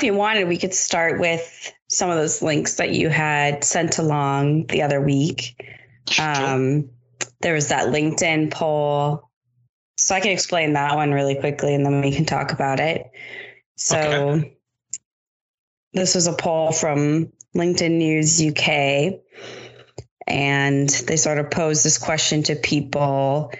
If you wanted, we could start with some of those links that you had sent along the other week. Um, there was that LinkedIn poll. So I can explain that one really quickly and then we can talk about it. So okay. this was a poll from LinkedIn News UK. And they sort of posed this question to people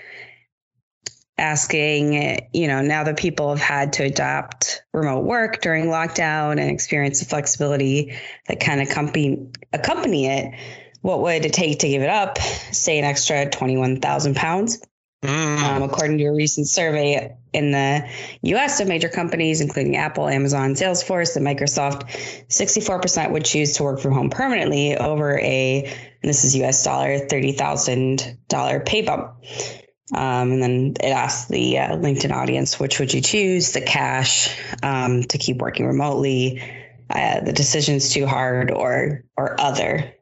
asking, you know, now that people have had to adapt remote work during lockdown and experience the flexibility that kind of accompany, accompany it, what would it take to give it up? Say an extra 21,000 pounds. Mm. Um, according to a recent survey in the US of major companies, including Apple, Amazon, Salesforce, and Microsoft, 64% would choose to work from home permanently over a, and this is US dollar, $30,000 pay bump. Um, and then it asks the uh, LinkedIn audience, which would you choose? The cash um, to keep working remotely, uh, the decision's too hard, or or other.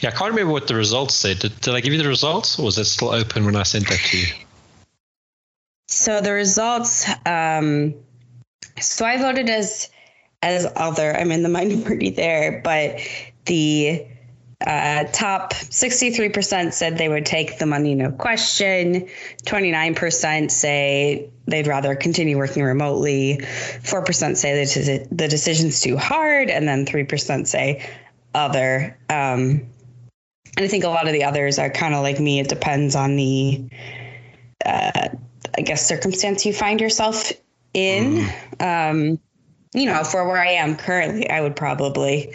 Yeah, I can't remember what the results said. Did, did I give you the results, or was it still open when I sent that to you? So the results. Um, so I voted as as other. I'm in the minority there, but the uh, top 63% said they would take the money, no question. 29% say they'd rather continue working remotely. 4% say that the decision's too hard. And then 3% say other. Um, and I think a lot of the others are kind of like me. It depends on the, uh, I guess, circumstance you find yourself in. Mm. Um, you know, for where I am currently, I would probably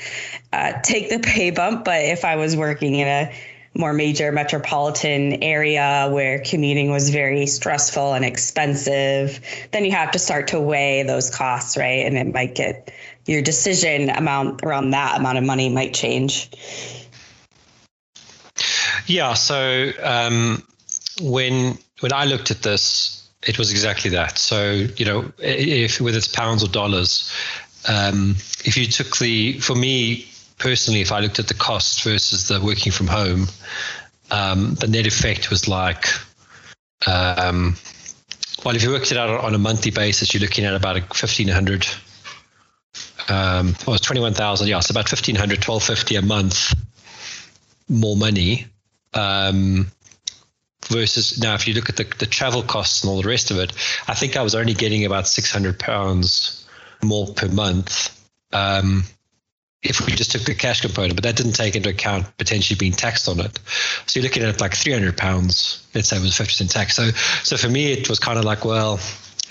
uh, take the pay bump. But if I was working in a more major metropolitan area where commuting was very stressful and expensive, then you have to start to weigh those costs, right? And it might get your decision amount around that amount of money might change. Yeah. So um, when when I looked at this, it was exactly that. So you know, if whether it's pounds or dollars, um, if you took the for me personally, if I looked at the cost versus the working from home, um, the net effect was like. Um, well, if you worked it out on a monthly basis, you're looking at about a 1500 um, well, it's 21,000. Yeah, it's about 1500, 1250 a month more money. Um, versus now if you look at the, the travel costs and all the rest of it i think i was only getting about 600 pounds more per month um, if we just took the cash component but that didn't take into account potentially being taxed on it. So you're looking at like 300 pounds let's say it was 50% tax. So so for me it was kind of like well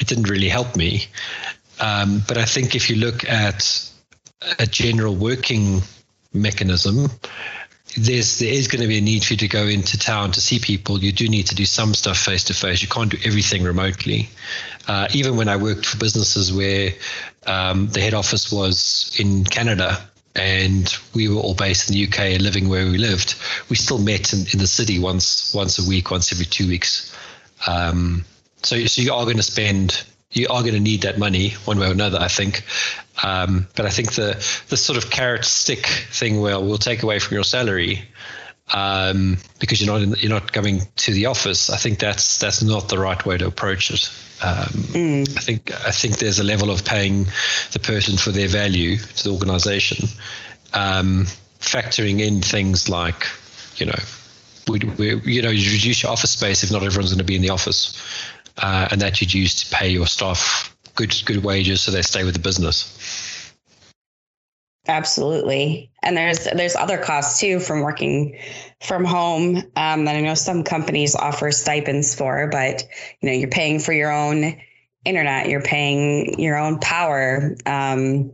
it didn't really help me. Um, but i think if you look at a general working mechanism there's there is going to be a need for you to go into town to see people. You do need to do some stuff face to face. You can't do everything remotely. Uh, even when I worked for businesses where um, the head office was in Canada and we were all based in the UK and living where we lived, we still met in, in the city once once a week, once every two weeks. Um, so so you are going to spend you are going to need that money one way or another, I think. Um, but I think the the sort of carrot stick thing, well, we'll take away from your salary um, because you're not in, you're not coming to the office. I think that's that's not the right way to approach it. Um, mm. I think I think there's a level of paying the person for their value to the organisation, um, factoring in things like, you know, we, we, you know, you reduce your office space if not everyone's going to be in the office uh, and that you'd use to pay your staff good good wages so they stay with the business. Absolutely, and there's there's other costs too from working from home um, that I know some companies offer stipends for, but you know you're paying for your own internet, you're paying your own power. Um,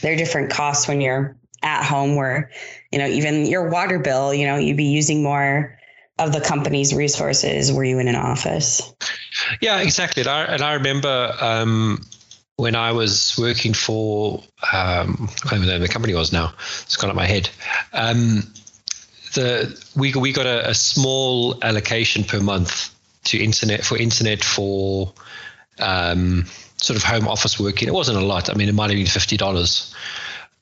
there are different costs when you're at home, where you know even your water bill, you know you'd be using more of the company's resources were you in an office Yeah, exactly. And I, and I remember um, when I was working for um, I can't remember the company was now. It's gone up my head. Um, the we we got a, a, small allocation per month to internet for internet for um, sort of home office working. It wasn't a lot. I mean, it might have been fifty dollars,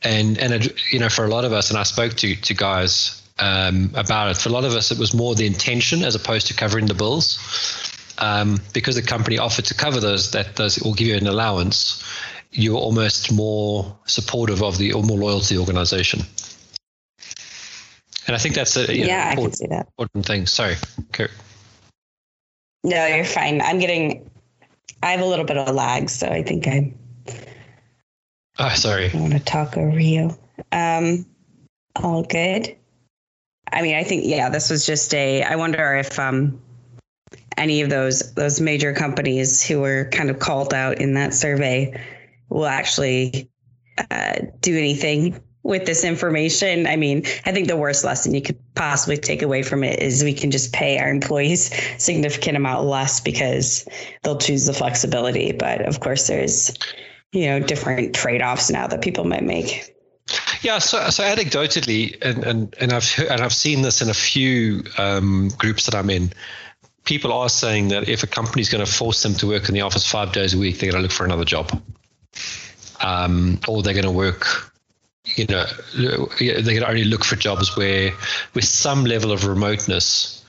and and you know for a lot of us, and I spoke to to guys um, about it. For a lot of us, it was more the intention as opposed to covering the bills um, because the company offered to cover those, that does will give you an allowance. You're almost more supportive of the or more loyal to the organization. And I think that's a yeah, know, I can see that important thing. Sorry, Kurt. No, you're fine. I'm getting. I have a little bit of a lag, so I think I'm. Oh, sorry. I want to talk over you. Um, all good. I mean, I think yeah, this was just a. I wonder if um, any of those those major companies who were kind of called out in that survey will actually uh, do anything with this information. I mean, I think the worst lesson you could possibly take away from it is we can just pay our employees significant amount less because they'll choose the flexibility. But of course, there's you know different trade offs now that people might make. Yeah, so, so anecdotally, and, and, and I've and I've seen this in a few um, groups that I'm in people are saying that if a company is going to force them to work in the office five days a week, they're going to look for another job, um, or they're going to work. You know, they're going to only look for jobs where, with some level of remoteness,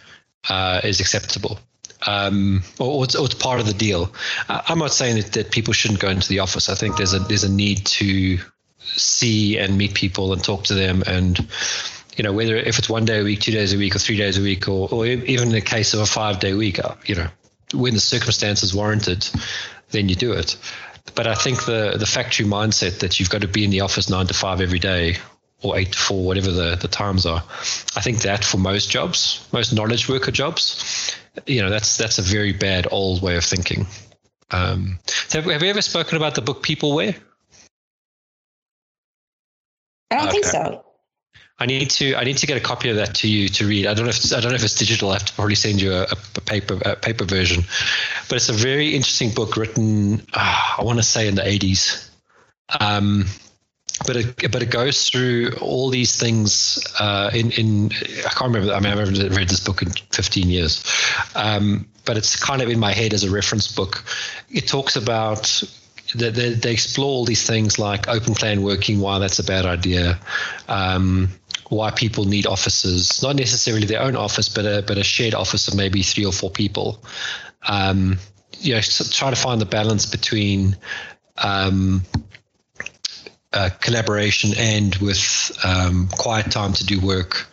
uh, is acceptable. Um, or, it's, or, it's, part of the deal. I'm not saying that, that people shouldn't go into the office. I think there's a there's a need to see and meet people and talk to them and you know, whether if it's one day a week, two days a week, or three days a week, or, or even in the case of a five day week, uh, you know, when the circumstances warranted, then you do it. But I think the the factory mindset that you've got to be in the office nine to five every day or eight to four, whatever the, the times are, I think that for most jobs, most knowledge worker jobs, you know, that's that's a very bad old way of thinking. Um, have, have you ever spoken about the book Peopleware? I don't okay. think so. I need to I need to get a copy of that to you to read. I don't know if I don't know if it's digital. I have to probably send you a, a paper a paper version, but it's a very interesting book written. Uh, I want to say in the eighties, um, but it but it goes through all these things uh, in in I can't remember. I mean, I've read, read this book in fifteen years, um, but it's kind of in my head as a reference book. It talks about they, they, explore all these things like open plan working, why that's a bad idea, um, why people need offices, not necessarily their own office, but a but a shared office of maybe three or four people. Um, you know, try to find the balance between um, uh, collaboration and with um, quiet time to do work.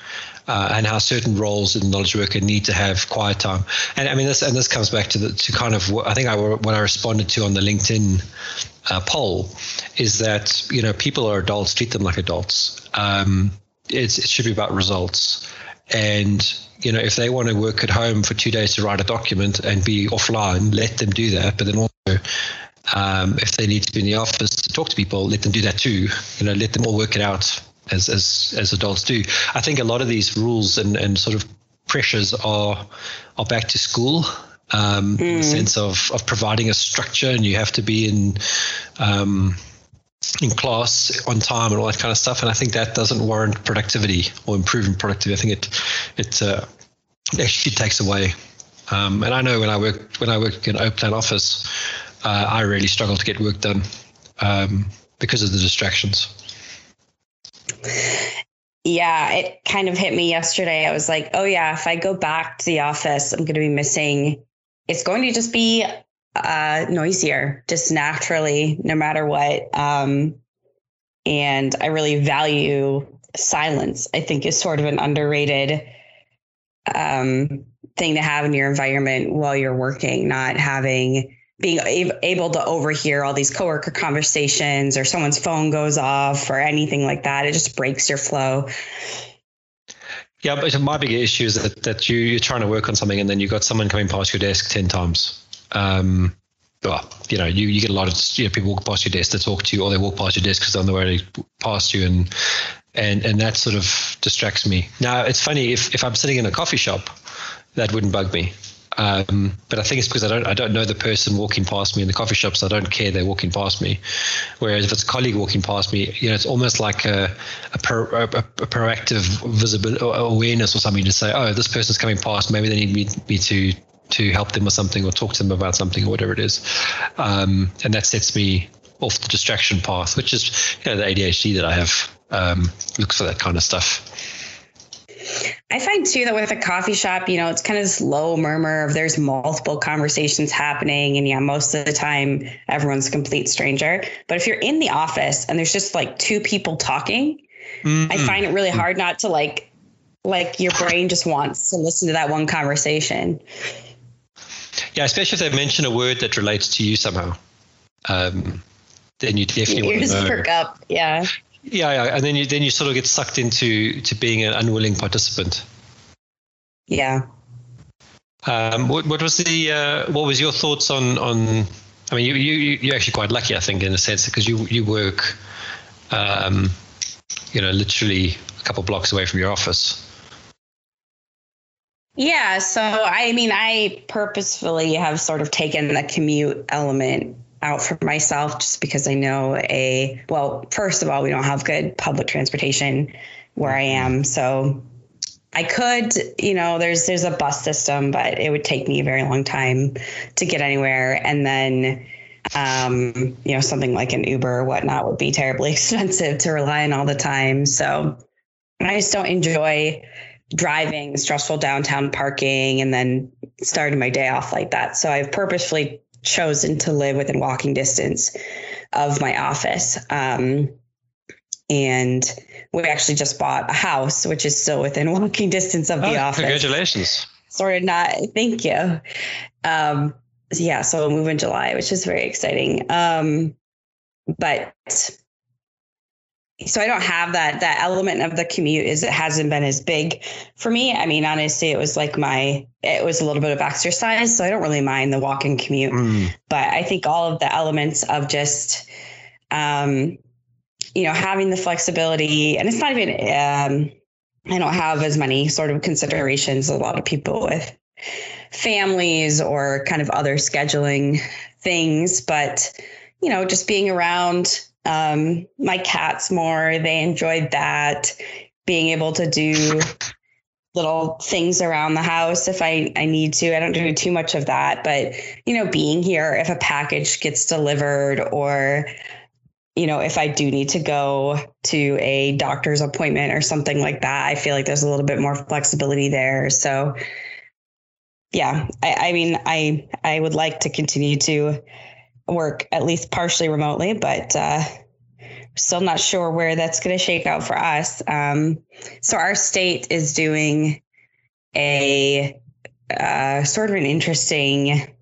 Uh, and how certain roles in knowledge worker need to have quiet time. And I mean, this and this comes back to the to kind of what I think I what I responded to on the LinkedIn uh, poll is that you know people are adults, treat them like adults. Um, it should be about results. And you know, if they want to work at home for two days to write a document and be offline, let them do that. But then also, um, if they need to be in the office to talk to people, let them do that too. You know, let them all work it out as as as adults do. I think a lot of these rules and and sort of pressures are are back to school um, mm. in the mm. sense of of providing a structure, and you have to be in. Um, in class on time and all that kind of stuff. And I think that doesn't warrant productivity or improving productivity. I think it it, uh, actually takes away. Um, and I know when I work when I work in open plan office, uh, I really struggle to get work done um, because of the distractions. Yeah, it kind of hit me yesterday. I was like, oh yeah, if I go back to the office, I'm going to be missing. It's going to just be uh, noisier, just naturally, no matter what. Um, and I really value silence. I think is sort of an underrated um, thing to have in your environment while you're working. Not having being able to overhear all these coworker conversations or someone's phone goes off or anything like that. It just breaks your flow. Yeah, but my big issue is that, that you, you're trying to work on something and then you've got someone coming past your desk 10 times um, well, you know, you, you get a lot of you know, people walk past your desk to talk to you, or they walk past your desk because they're on the way past you, and and and that sort of distracts me. Now, it's funny if if I'm sitting in a coffee shop, that wouldn't bug me. Um, but I think it's because I don't I don't know the person walking past me in the coffee shop, so I don't care they're walking past me. Whereas if it's a colleague walking past me, you know, it's almost like a a, pro, a, a proactive visibility awareness or something to say, oh, this person's coming past, maybe they need me, me to to help them with something or talk to them about something or whatever it is, um, and that sets me off the distraction path, which is you know, the ADHD that I have um, looks for that kind of stuff. I find too that with a coffee shop, you know, it's kind of this low murmur of there's multiple conversations happening. And yeah, most of the time everyone's a complete stranger. But if you're in the office and there's just like two people talking, mm-hmm. I find it really hard not to like, like your brain just wants to listen to that one conversation. Yeah, especially if they mention a word that relates to you somehow. Um, then you definitely you want to know. perk up. Yeah. Yeah, yeah, and then you then you sort of get sucked into to being an unwilling participant. Yeah. Um, what what was the uh, what was your thoughts on on? I mean, you you you're actually quite lucky, I think, in a sense, because you you work, um, you know, literally a couple blocks away from your office. Yeah, so I mean, I purposefully have sort of taken the commute element out for myself just because I know a well, first of all, we don't have good public transportation where I am. So I could, you know, there's there's a bus system, but it would take me a very long time to get anywhere. And then um, you know, something like an Uber or whatnot would be terribly expensive to rely on all the time. So I just don't enjoy driving stressful downtown parking and then starting my day off like that. So I've purposefully chosen to live within walking distance of my office. Um, and we actually just bought a house, which is still within walking distance of the oh, office. Congratulations. Sort of not, thank you. Um, yeah, so we'll move in July, which is very exciting. Um, but so I don't have that that element of the commute is it hasn't been as big for me. I mean, honestly, it was like my it was a little bit of exercise, so I don't really mind the walking commute. Mm. But I think all of the elements of just um, you know, having the flexibility and it's not even um I don't have as many sort of considerations a lot of people with families or kind of other scheduling things, but you know, just being around um, my cats more. They enjoyed that. Being able to do little things around the house if I, I need to. I don't do too much of that, but you know, being here if a package gets delivered or you know, if I do need to go to a doctor's appointment or something like that, I feel like there's a little bit more flexibility there. So yeah, I, I mean, I I would like to continue to work at least partially remotely, but uh, still not sure where that's going to shake out for us. Um, so our state is doing a uh, sort of an interesting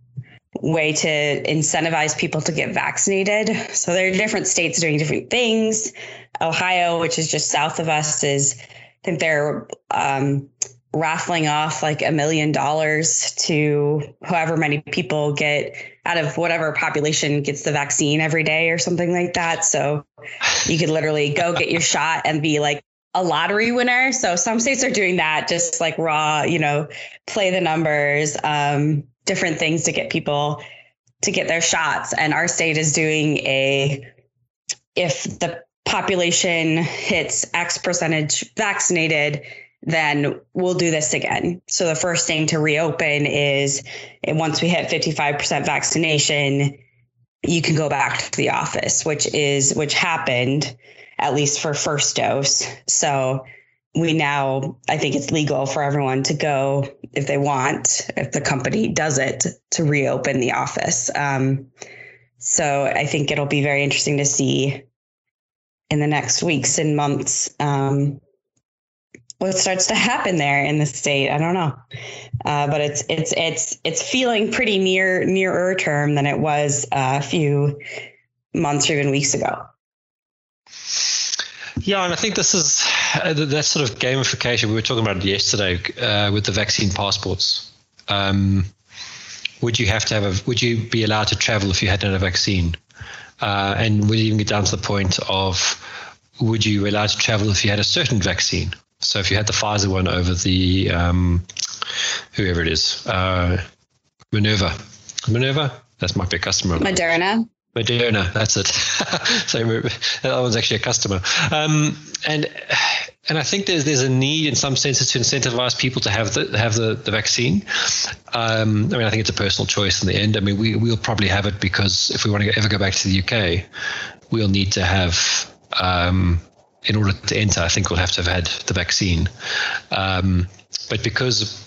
way to incentivize people to get vaccinated. So there are different states doing different things. Ohio, which is just south of us, is I think they're um, raffling off like a million dollars to however many people get out of whatever population gets the vaccine every day or something like that. So you could literally go get your shot and be like a lottery winner. So some states are doing that, just like raw, you know, play the numbers, um, different things to get people to get their shots. And our state is doing a if the population hits X percentage vaccinated, then we'll do this again. So the first thing to reopen is once we hit 55% vaccination, you can go back to the office, which is which happened at least for first dose. So we now I think it's legal for everyone to go if they want, if the company does it, to reopen the office. Um, so I think it'll be very interesting to see in the next weeks and months um, what starts to happen there in the state. I don't know, uh, but it's it's it's it's feeling pretty near nearer term than it was a few months or even weeks ago. Yeah, and I think this is uh, that sort of gamification we were talking about yesterday uh, with the vaccine passports. Um, would you have to have a? Would you be allowed to travel if you hadn't had a vaccine? Uh, and would even get down to the point of would you be allowed to travel if you had a certain vaccine? So if you had the Pfizer one over the um, whoever it is, uh, Minerva. Minerva, that's might be a customer. Moderna. Moderna, that's it. so that one's actually a customer. Um, and and I think there's there's a need in some senses to incentivize people to have the have the, the vaccine. Um, I mean, I think it's a personal choice in the end. I mean, we we'll probably have it because if we want to ever go back to the UK, we'll need to have um, in order to enter. I think we'll have to have had the vaccine. Um, but because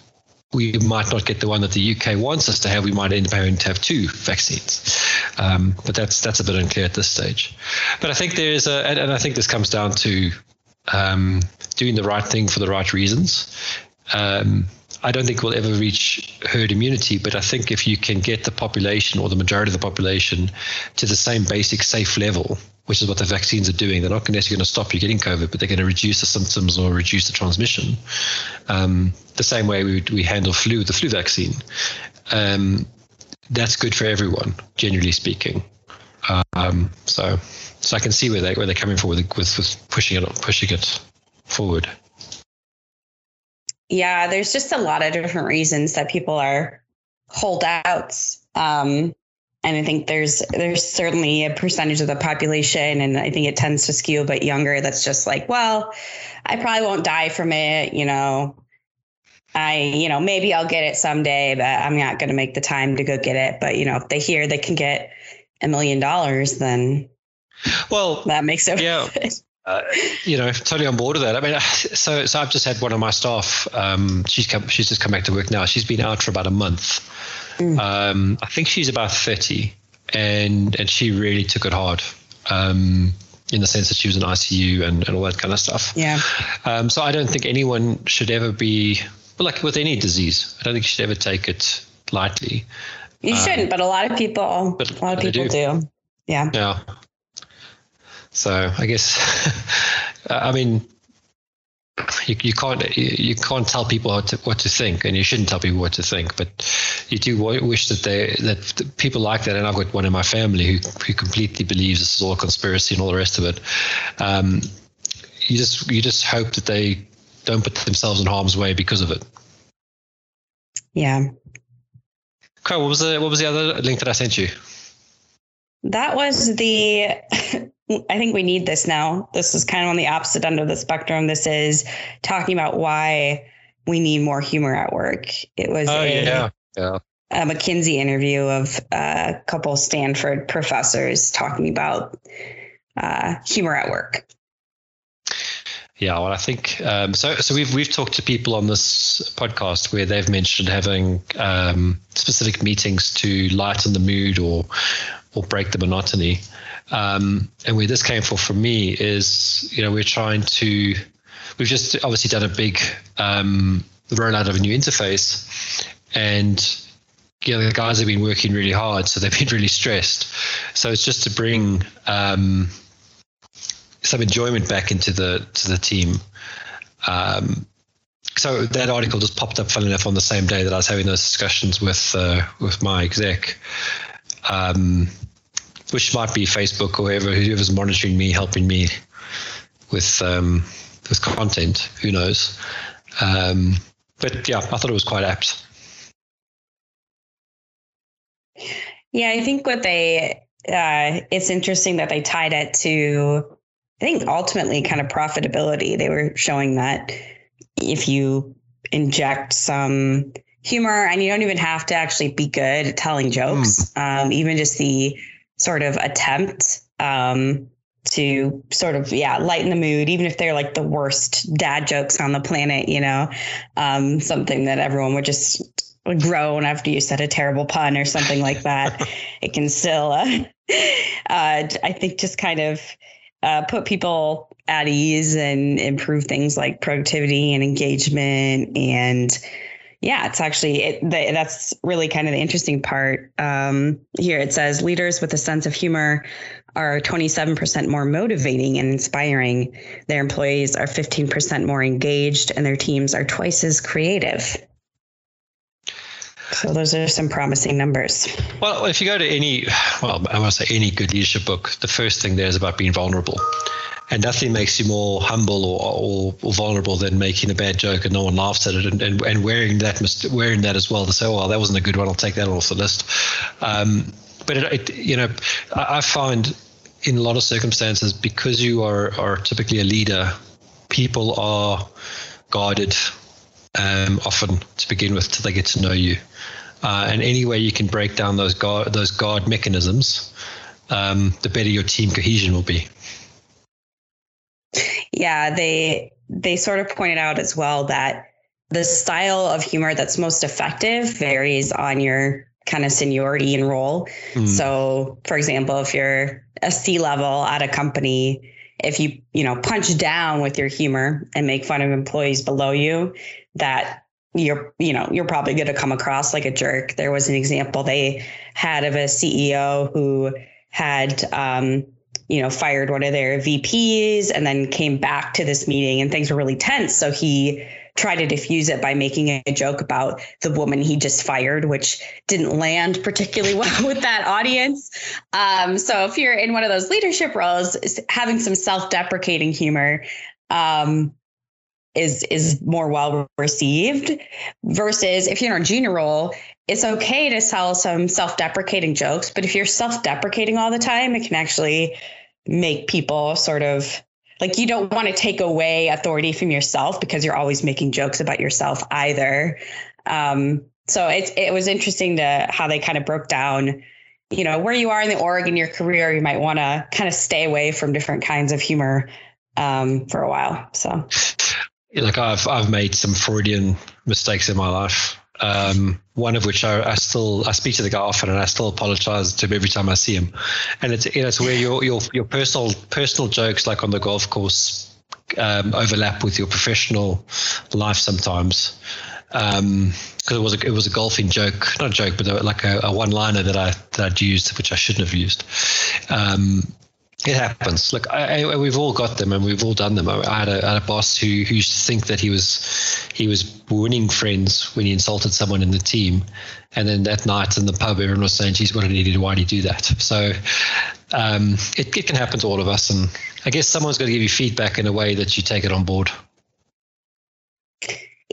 we might not get the one that the UK wants us to have. We might end up having to have two vaccines, um, but that's that's a bit unclear at this stage. But I think there is a, and, and I think this comes down to um, doing the right thing for the right reasons. Um, I don't think we'll ever reach herd immunity, but I think if you can get the population or the majority of the population to the same basic safe level, which is what the vaccines are doing, they're not necessarily going to stop you getting COVID, but they're going to reduce the symptoms or reduce the transmission. Um, the same way we, we handle flu the flu vaccine. Um, that's good for everyone, generally speaking. Um, so, so I can see where they where they're coming from with, with, with pushing it pushing it forward. Yeah, there's just a lot of different reasons that people are holdouts. Um, and I think there's there's certainly a percentage of the population, and I think it tends to skew a bit younger. That's just like, well, I probably won't die from it, you know. I, you know, maybe I'll get it someday, but I'm not going to make the time to go get it. But you know, if they hear they can get a million dollars, then well, that makes it. Yeah. Uh, you know, totally on board with that. I mean, so so I've just had one of my staff. Um, she's come, she's just come back to work now. She's been out for about a month. Mm. Um, I think she's about thirty, and and she really took it hard. Um, in the sense that she was in ICU and, and all that kind of stuff. Yeah. Um, so I don't think anyone should ever be well, like with any disease. I don't think you should ever take it lightly. You shouldn't, but a lot of people, but a lot of people do. do. Yeah. Yeah. So I guess, I mean, you, you can't you can't tell people what to, what to think, and you shouldn't tell people what to think. But you do wish that they that people like that. And I've got one in my family who who completely believes this is all a conspiracy and all the rest of it. Um, you just you just hope that they don't put themselves in harm's way because of it. Yeah. Okay, what was the what was the other link that I sent you? That was the I think we need this now. This is kind of on the opposite end of the spectrum. This is talking about why we need more humor at work. It was oh, a, yeah. Yeah. a McKinsey interview of a couple Stanford professors talking about uh, humor at work. Yeah, well, I think um, so. So we've we've talked to people on this podcast where they've mentioned having um, specific meetings to lighten the mood or or break the monotony. Um, and where this came from for me is, you know, we're trying to, we've just obviously done a big um, rollout of a new interface, and you know, the guys have been working really hard, so they've been really stressed. So it's just to bring um, some enjoyment back into the to the team. Um, so that article just popped up, funny enough, on the same day that I was having those discussions with uh, with my exec. Um, which might be Facebook or whoever whoever's monitoring me, helping me with um, with content. Who knows? Um, but yeah, I thought it was quite apt. Yeah, I think what they uh, it's interesting that they tied it to I think ultimately kind of profitability. They were showing that if you inject some humor and you don't even have to actually be good at telling jokes, mm. um, even just the sort of attempt um, to sort of yeah lighten the mood even if they're like the worst dad jokes on the planet you know? Um, something that everyone would just groan after you said a terrible pun or something like that. It can still uh, uh, i think just kind of uh, put people at ease and improve things like productivity and engagement and yeah, it's actually it, the, that's really kind of the interesting part. Um, here it says leaders with a sense of humor are 27% more motivating and inspiring. Their employees are 15% more engaged, and their teams are twice as creative. So those are some promising numbers. Well, if you go to any, well, I want to say any good leadership book, the first thing there is about being vulnerable. And nothing makes you more humble or, or, or, vulnerable than making a bad joke and no one laughs at it and, and, and wearing that wearing that as well to say, oh, well, that wasn't a good one. I'll take that off the list. Um, but it, it, you know, I, I find in a lot of circumstances because you are are typically a leader, people are guarded um, often to begin with till they get to know you. Uh, and any way you can break down those guard those guard mechanisms, um, the better your team cohesion will be. Yeah, they they sort of pointed out as well that the style of humor that's most effective varies on your kind of seniority and role. Mm. So, for example, if you're a C level at a company, if you you know punch down with your humor and make fun of employees below you, that you're you know you're probably going to come across like a jerk. There was an example they had of a CEO who had um, you know fired one of their VPs and then came back to this meeting and things were really tense. So he tried to diffuse it by making a joke about the woman he just fired, which didn't land particularly well with that audience. Um, so if you're in one of those leadership roles, having some self-deprecating humor um, is is more well received versus if you're in a junior role it's okay to tell some self-deprecating jokes but if you're self-deprecating all the time it can actually make people sort of like you don't want to take away authority from yourself because you're always making jokes about yourself either um, so it, it was interesting to how they kind of broke down you know where you are in the org in your career you might want to kind of stay away from different kinds of humor um, for a while so like I've I've made some Freudian mistakes in my life. Um, one of which I, I, still I speak to the guy often, and I still apologize to him every time I see him. And it's it's where your your your personal personal jokes, like on the golf course, um, overlap with your professional life sometimes. Because um, it was a, it was a golfing joke, not a joke, but like a, a one liner that I that I'd used, which I shouldn't have used. Um, it happens. Look, I, I, we've all got them, and we've all done them. I had a, had a boss who, who used to think that he was he was winning friends when he insulted someone in the team, and then that night in the pub, everyone was saying, "Geez, what an idiot! Why did he do that?" So um, it, it can happen to all of us, and I guess someone's got to give you feedback in a way that you take it on board.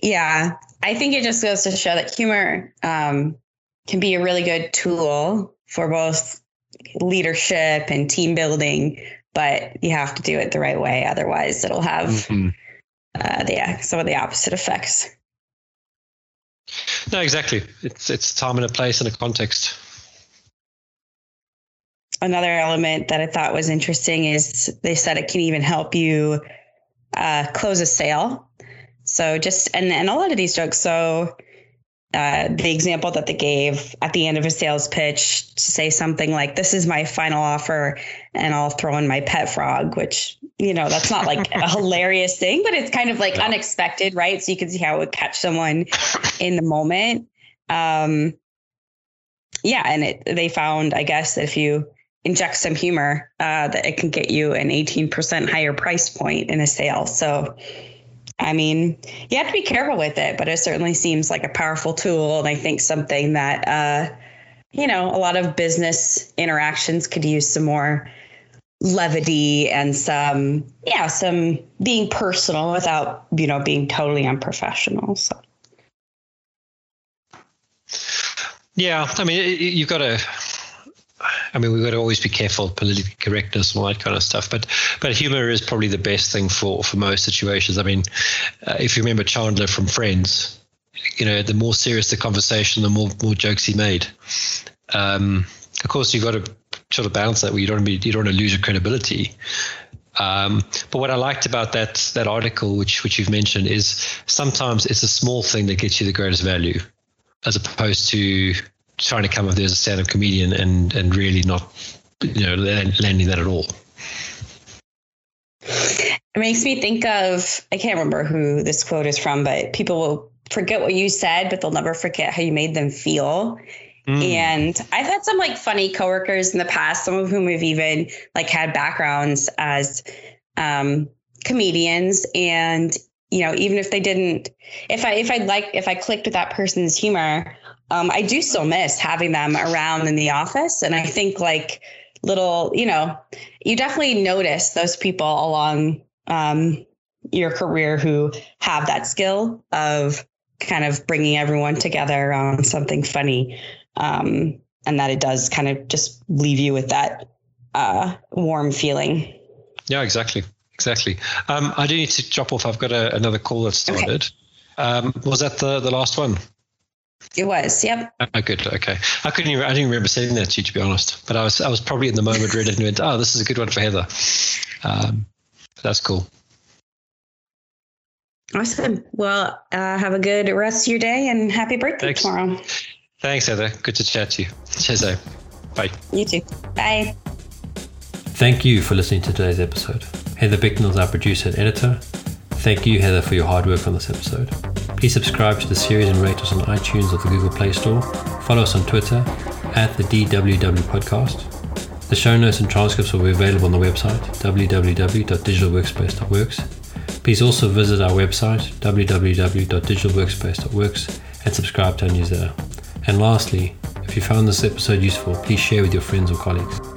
Yeah, I think it just goes to show that humor um, can be a really good tool for both leadership and team building, but you have to do it the right way. Otherwise, it'll have mm-hmm. uh, the, some of the opposite effects. No, exactly. It's it's time and a place and a context. Another element that I thought was interesting is they said it can even help you uh, close a sale. So just and and a lot of these jokes. So uh, the example that they gave at the end of a sales pitch to say something like, This is my final offer, and I'll throw in my pet frog, which, you know, that's not like a hilarious thing, but it's kind of like yeah. unexpected, right? So you can see how it would catch someone in the moment. Um, yeah, and it, they found, I guess, that if you inject some humor, uh, that it can get you an 18% higher price point in a sale. So, I mean, you have to be careful with it, but it certainly seems like a powerful tool. And I think something that, uh, you know, a lot of business interactions could use some more levity and some, yeah, some being personal without, you know, being totally unprofessional. So. Yeah, I mean, you've got to I mean, we've got to always be careful of political correctness and all that kind of stuff. But but humor is probably the best thing for for most situations. I mean, uh, if you remember Chandler from Friends, you know, the more serious the conversation, the more more jokes he made. Um, of course, you've got to sort of balance that. Where you don't want to be, you don't want to lose your credibility. Um, but what I liked about that that article, which which you've mentioned, is sometimes it's a small thing that gets you the greatest value, as opposed to trying to come up there as a stand-up comedian and and really not you know landing that at all. It makes me think of i can't remember who this quote is from but people will forget what you said but they'll never forget how you made them feel. Mm. and i've had some like funny coworkers in the past some of whom have even like had backgrounds as um, comedians. And you know even if they didn't if i if i like if i clicked with that person's humor um, I do still miss having them around in the office. And I think like little, you know, you definitely notice those people along um, your career who have that skill of kind of bringing everyone together on something funny. Um, and that it does kind of just leave you with that uh, warm feeling. Yeah, exactly. Exactly. Um, I do need to drop off. I've got a, another call that started. Okay. Um, was that the, the last one? It was. Yep. Oh, good. Okay. I couldn't even. I didn't remember saying that to you, to be honest. But I was. I was probably in the moment read it and went, "Oh, this is a good one for Heather." Um, that's cool. Awesome. Well, uh, have a good rest of your day and happy birthday Thanks. tomorrow. Thanks, Heather. Good to chat to you. Cheers? Bye. You too. Bye. Thank you for listening to today's episode. Heather Bicknell is our producer and editor. Thank you, Heather, for your hard work on this episode. Please subscribe to the series and rate us on iTunes or the Google Play Store. Follow us on Twitter at the DWW Podcast. The show notes and transcripts will be available on the website www.digitalworkspace.works. Please also visit our website www.digitalworkspace.works and subscribe to our newsletter. And lastly, if you found this episode useful, please share with your friends or colleagues.